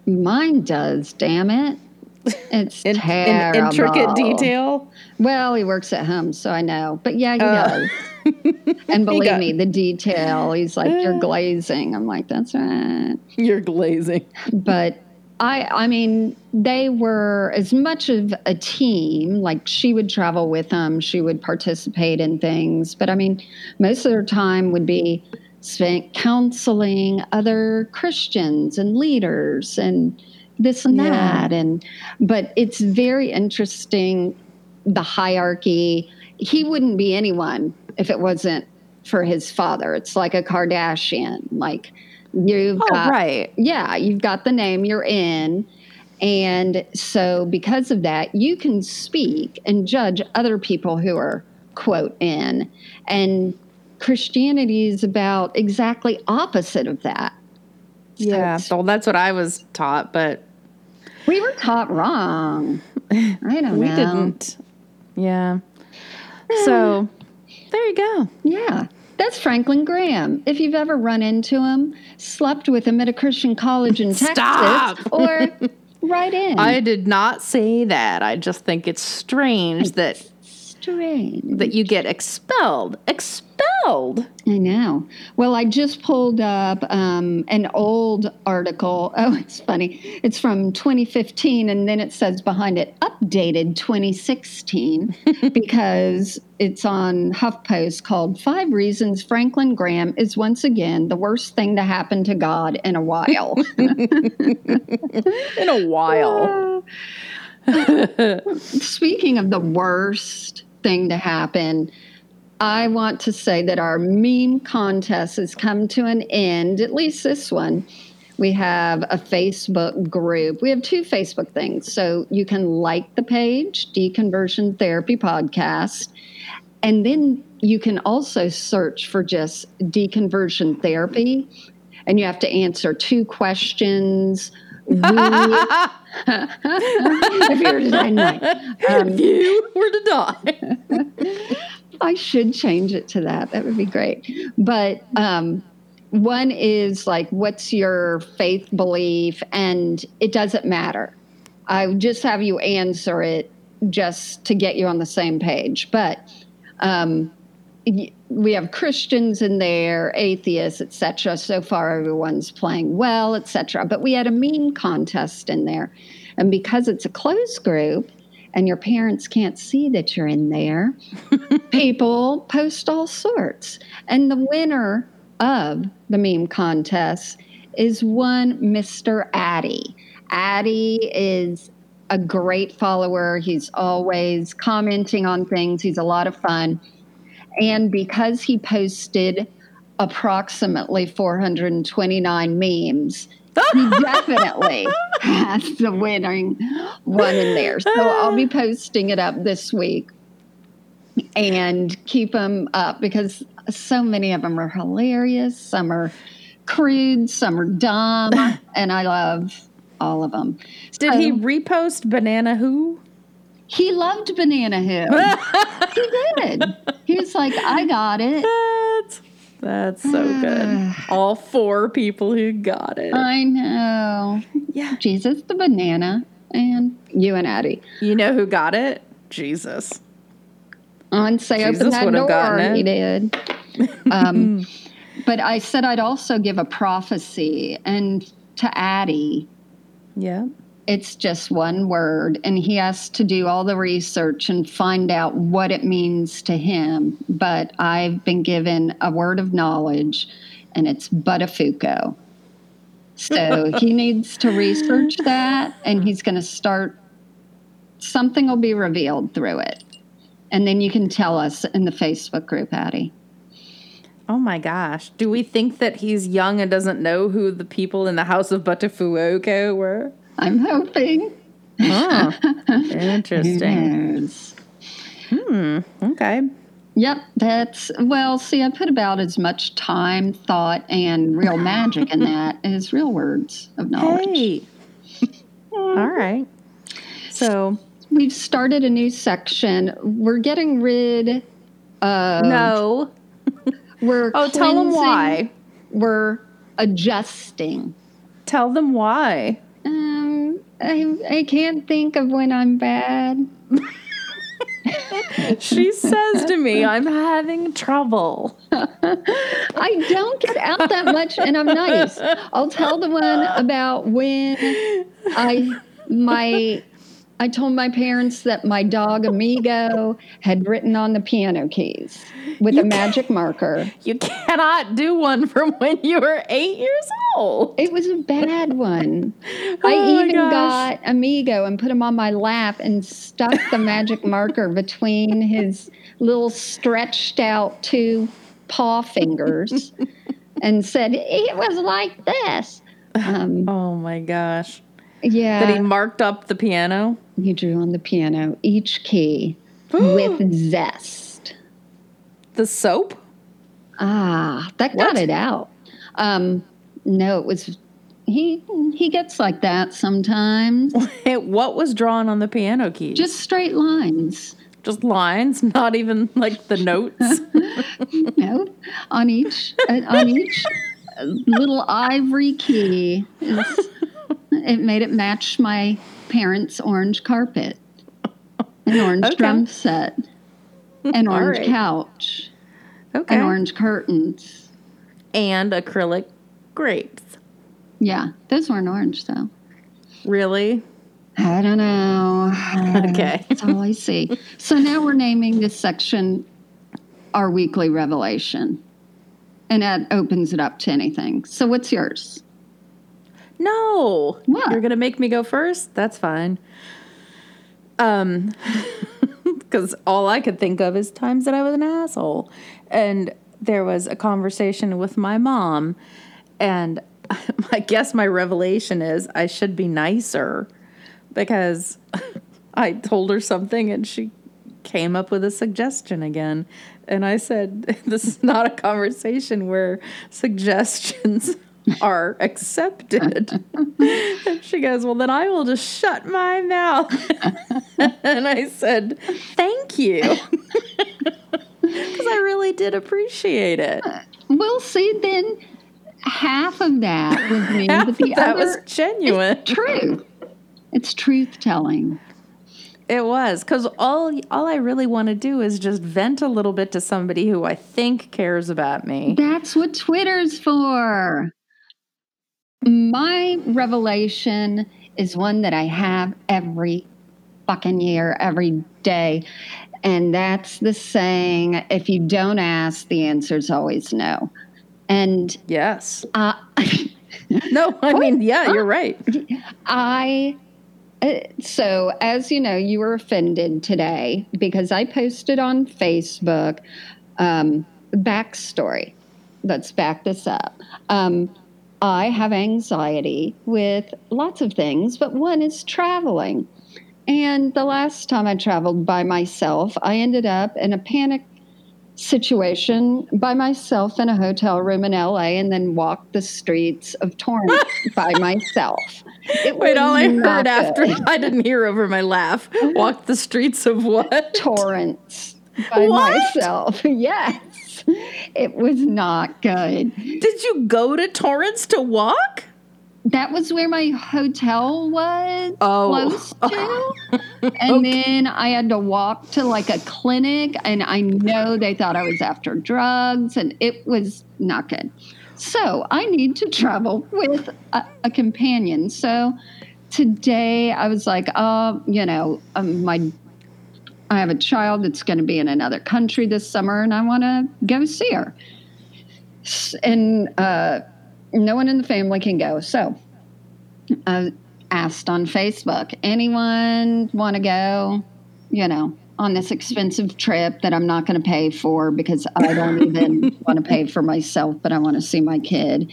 [SPEAKER 1] Mine does, damn it. *laughs* It's
[SPEAKER 2] In, in
[SPEAKER 1] terrible.
[SPEAKER 2] intricate detail.
[SPEAKER 1] Well, he works at home, so I know. But yeah, he
[SPEAKER 2] Uh.
[SPEAKER 1] does. *laughs* *laughs* and believe
[SPEAKER 2] got-
[SPEAKER 1] me, the detail, he's like, You're uh. glazing. I'm like, That's right.
[SPEAKER 2] You're glazing. *laughs*
[SPEAKER 1] But I I mean, they were as much of a team, like she would travel with them, she would participate in things. But I mean, most of their time would be spent counseling other Christians and leaders and this and
[SPEAKER 2] Yeah.
[SPEAKER 1] that. And but it's very interesting the hierarchy. He wouldn't be anyone if it wasn't for his father. It's like a Kardashian. Like you've
[SPEAKER 2] Oh,
[SPEAKER 1] got
[SPEAKER 2] right.
[SPEAKER 1] yeah, you've got the name you're in, And so, because of that, you can speak and judge other people who are, quote, in. And Christianity is about exactly opposite of that. So
[SPEAKER 2] Yeah. Well, that's what I was taught, but
[SPEAKER 1] we were taught wrong. *laughs* I don't
[SPEAKER 2] we
[SPEAKER 1] know.
[SPEAKER 2] didn't. Yeah. So there you go.
[SPEAKER 1] Yeah. That's Franklin Graham. If you've ever run into him, slept with him at a Christian college in
[SPEAKER 2] Stop.
[SPEAKER 1] Texas, or *laughs* right in.
[SPEAKER 2] I did not say that. I just think it's strange that
[SPEAKER 1] Strange.
[SPEAKER 2] that you get expelled. Expelled.
[SPEAKER 1] I know. Well, I just pulled up um, an old article. *laughs* Oh, it's funny. It's from 2015, and then it says behind it, updated 2016, *laughs* because it's on HuffPost called Five Reasons Franklin Graham is Once Again the Worst Thing to Happen to God in a While. *laughs*
[SPEAKER 2] In a while.
[SPEAKER 1] Speaking of the worst thing to happen, I want to say that our meme contest has come to an end, at least this one. We have a Facebook group. We have two Facebook things. So you can like the page, Deconversion Therapy Podcast, and then you can also search for just deconversion therapy. And you have to answer two questions. *laughs* We, if you're dynamite. Um,
[SPEAKER 2] if you were to die. *laughs* *laughs*
[SPEAKER 1] I should change it to that. That would be great. But um, one is like, what's your faith belief? And it doesn't matter. I would just have you answer it just to get you on the same page. But um, we have Christians in there, atheists, etc. So far, everyone's playing well, etc. But we had a meme contest in there, and because it's a closed group and your parents can't see that you're in there, *laughs* people post all sorts. And the winner of the meme contest is one Mr. Addy. Addy is a great follower. He's always commenting on things. He's a lot of fun. And because he posted approximately 429 memes, he *laughs* definitely has the winning one in there. So I'll be posting it up this week and keep them up because so many of them are hilarious. Some are crude, some are dumb, *laughs* and I love all of them.
[SPEAKER 2] Did he repost Banana Who?
[SPEAKER 1] He loved Banana Hill. he did. *laughs* He was like, I got it.
[SPEAKER 2] That's, that's so good. *sighs* All four people who got it.
[SPEAKER 1] I know.
[SPEAKER 2] yeah.
[SPEAKER 1] Jesus the banana and you and Addie.
[SPEAKER 2] You know who got it? Jesus.
[SPEAKER 1] On say open that
[SPEAKER 2] would have gotten
[SPEAKER 1] door.
[SPEAKER 2] it.
[SPEAKER 1] He did. *laughs* Um, but I said I'd also give a prophecy and to Addie.
[SPEAKER 2] Yeah.
[SPEAKER 1] It's just one word, and he has to do all the research and find out what it means to him. But I've been given a word of knowledge, and it's Buttafuoco. So *laughs* he needs to research that, and he's going to start. Something will be revealed through it, and then you can tell us in the Facebook group, Addie.
[SPEAKER 2] Oh my gosh. Do we think that he's young and doesn't know who the people in the house of Buttafuoco were?
[SPEAKER 1] I'm hoping. *laughs* Who
[SPEAKER 2] Interesting.
[SPEAKER 1] knows?
[SPEAKER 2] Hmm. Okay.
[SPEAKER 1] Yep, that's well. See, I put about as much time, thought, and real *laughs* magic in that as real words of knowledge.
[SPEAKER 2] Hey. *laughs* All right. So,
[SPEAKER 1] We've started a new section. We're getting rid of.
[SPEAKER 2] no.
[SPEAKER 1] We're
[SPEAKER 2] Oh, tell them why.
[SPEAKER 1] We're adjusting.
[SPEAKER 2] Tell them why.
[SPEAKER 1] Um, I I can't think of when I'm bad. *laughs*
[SPEAKER 2] She says to me, I'm having trouble. *laughs*
[SPEAKER 1] I don't get out that much, and I'm nice. I'll tell the one about when I my I told my parents that my dog Amigo had written on the piano keys with a magic marker. *laughs*
[SPEAKER 2] You cannot do one from when you were eight years old.
[SPEAKER 1] It was a bad one. *laughs*
[SPEAKER 2] Oh
[SPEAKER 1] I even got Amigo and put him on my lap and stuck the magic marker *laughs* between his little stretched out two paw fingers and said, It was like this. Um,
[SPEAKER 2] Oh my gosh.
[SPEAKER 1] Yeah.
[SPEAKER 2] That he marked up the piano.
[SPEAKER 1] He drew on the piano each key *gasps* with zest.
[SPEAKER 2] The soap?
[SPEAKER 1] Ah, that got
[SPEAKER 2] What?
[SPEAKER 1] it out. Um, no, it was he. He gets like that sometimes. *laughs*
[SPEAKER 2] what was drawn on the piano keys?
[SPEAKER 1] Just straight lines.
[SPEAKER 2] just lines, not even like the notes. *laughs* *laughs*
[SPEAKER 1] Know, on each uh, on each little ivory key. It made it match my parents' orange carpet, an orange
[SPEAKER 2] Okay.
[SPEAKER 1] drum set, hmm,
[SPEAKER 2] an
[SPEAKER 1] orange
[SPEAKER 2] right.
[SPEAKER 1] couch,
[SPEAKER 2] okay.
[SPEAKER 1] and orange curtains.
[SPEAKER 2] and acrylic grapes.
[SPEAKER 1] Yeah, those weren't orange though.
[SPEAKER 2] Really?
[SPEAKER 1] I don't know. *laughs*
[SPEAKER 2] Uh, okay.
[SPEAKER 1] That's all I see. So now we're naming this section our weekly revelation. And that opens it up to anything. So what's yours?
[SPEAKER 2] No.
[SPEAKER 1] What?
[SPEAKER 2] You're gonna make me go first? That's fine. Um, *laughs* because all I could think of is times that I was an asshole, and there was a conversation with my mom, and *laughs* I guess my revelation is I should be nicer, because *laughs* I told her something and she came up with a suggestion again. And I said, This is not a conversation where suggestions are *laughs* accepted. and she goes, Well, then I will just shut my mouth. *laughs* and I said, Thank you. Because I really did appreciate it.
[SPEAKER 1] We'll see then half of that was me, but the
[SPEAKER 2] that
[SPEAKER 1] other
[SPEAKER 2] was genuine.
[SPEAKER 1] True. It's truth telling.
[SPEAKER 2] It was because all all I really want to do is just vent a little bit to somebody who I think cares about me.
[SPEAKER 1] That's what Twitter's for. My revelation is one that I have every fucking year, every day. And that's the saying if you don't ask, the answer's always no. And
[SPEAKER 2] Yes.
[SPEAKER 1] uh, *laughs*
[SPEAKER 2] No, I mean, yeah, you're right.
[SPEAKER 1] I, uh, so as you know, you were offended today because I posted on Facebook um, backstory. Let's back this up. Um, I have anxiety with lots of things, but one is traveling. And the last time I traveled by myself, I ended up in a panic situation by myself in a hotel room in LA and then walked the streets of Torrance *laughs* by myself. It
[SPEAKER 2] Wait, all I heard after. *laughs* I didn't hear over my laugh. *laughs* Walked the streets of what?
[SPEAKER 1] Torrance by
[SPEAKER 2] What?
[SPEAKER 1] myself. Yes. *laughs* It was not good.
[SPEAKER 2] Did you go to Torrance to walk?
[SPEAKER 1] That was where my hotel was
[SPEAKER 2] Oh.
[SPEAKER 1] close to. *laughs* And then I had to walk to like a clinic, and I know they thought I was after drugs, and it was not good. So I need to travel with a, a companion. So today I was like, oh, you know, um, my. I have a child that's going to be in another country this summer, and I want to go see her. And uh, no one in the family can go. So I asked on Facebook, anyone want to go, you know, on this expensive trip that I'm not going to pay for because I don't *laughs* even want to pay for myself, but I want to see my kid.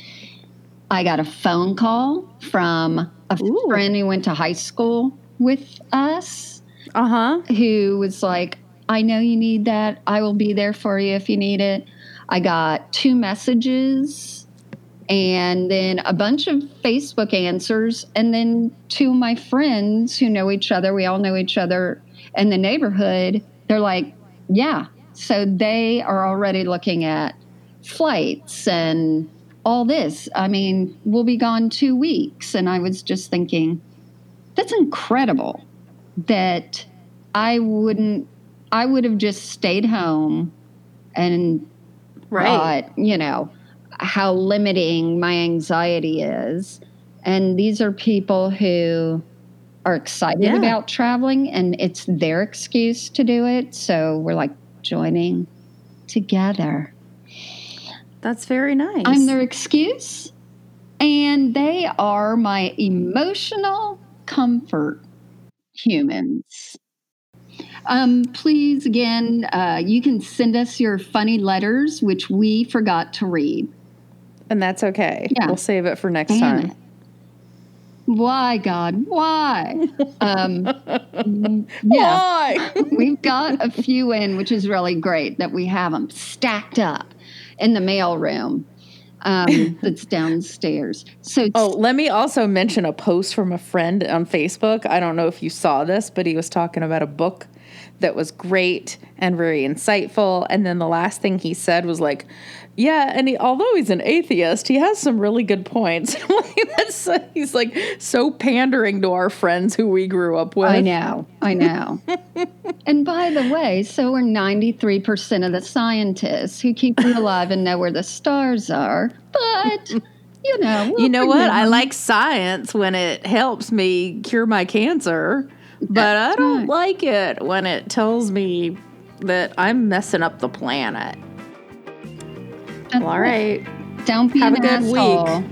[SPEAKER 1] I got a phone call from a
[SPEAKER 2] Ooh.
[SPEAKER 1] friend who went to high school with us
[SPEAKER 2] Uh huh.
[SPEAKER 1] who was like, I know you need that. I will be there for you if you need it. I got two messages and then a bunch of Facebook answers. And then two of my friends who know each other, we all know each other in the neighborhood, they're like, yeah. So they are already looking at flights and all this. I mean, we'll be gone two weeks. And I was just thinking, that's incredible that I wouldn't, I would have just stayed home and
[SPEAKER 2] Right.
[SPEAKER 1] thought, you know, how limiting my anxiety is. And these are people who are excited
[SPEAKER 2] Yeah.
[SPEAKER 1] about traveling and it's their excuse to do it. So we're like joining together.
[SPEAKER 2] That's very nice.
[SPEAKER 1] I'm their excuse, and they are my emotional comfort humans. Um, please, again, uh, you can send us your funny letters, which we forgot to read.
[SPEAKER 2] and that's okay.
[SPEAKER 1] Yeah.
[SPEAKER 2] We'll save it for next
[SPEAKER 1] Damn
[SPEAKER 2] time.
[SPEAKER 1] it. Why, God? Why? *laughs* Um, yeah,
[SPEAKER 2] Why?
[SPEAKER 1] we've got a few in, which is really great that we have them stacked up in the mail room um, that's downstairs. So,
[SPEAKER 2] Oh, let me also mention a post from a friend on Facebook. I don't know if you saw this, but he was talking about a book that was great and very insightful. And then the last thing he said was like, "Yeah, and he, although he's an atheist, he has some really good points." *laughs* He's like so pandering to our friends who we grew up with.
[SPEAKER 1] I know, I know. *laughs* and by the way, so are 93% of the scientists who keep you alive and know where the stars are. But, you know, we'll
[SPEAKER 2] You know what?
[SPEAKER 1] forgive
[SPEAKER 2] I like science when it helps me cure my cancer, but I don't
[SPEAKER 1] right.
[SPEAKER 2] like it when it tells me that I'm messing up the planet. Well, all right.
[SPEAKER 1] Don't be
[SPEAKER 2] Have
[SPEAKER 1] an
[SPEAKER 2] a good week.
[SPEAKER 1] asshole.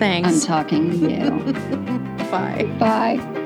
[SPEAKER 1] I'm talking to you. *laughs*
[SPEAKER 2] Bye.
[SPEAKER 1] Bye.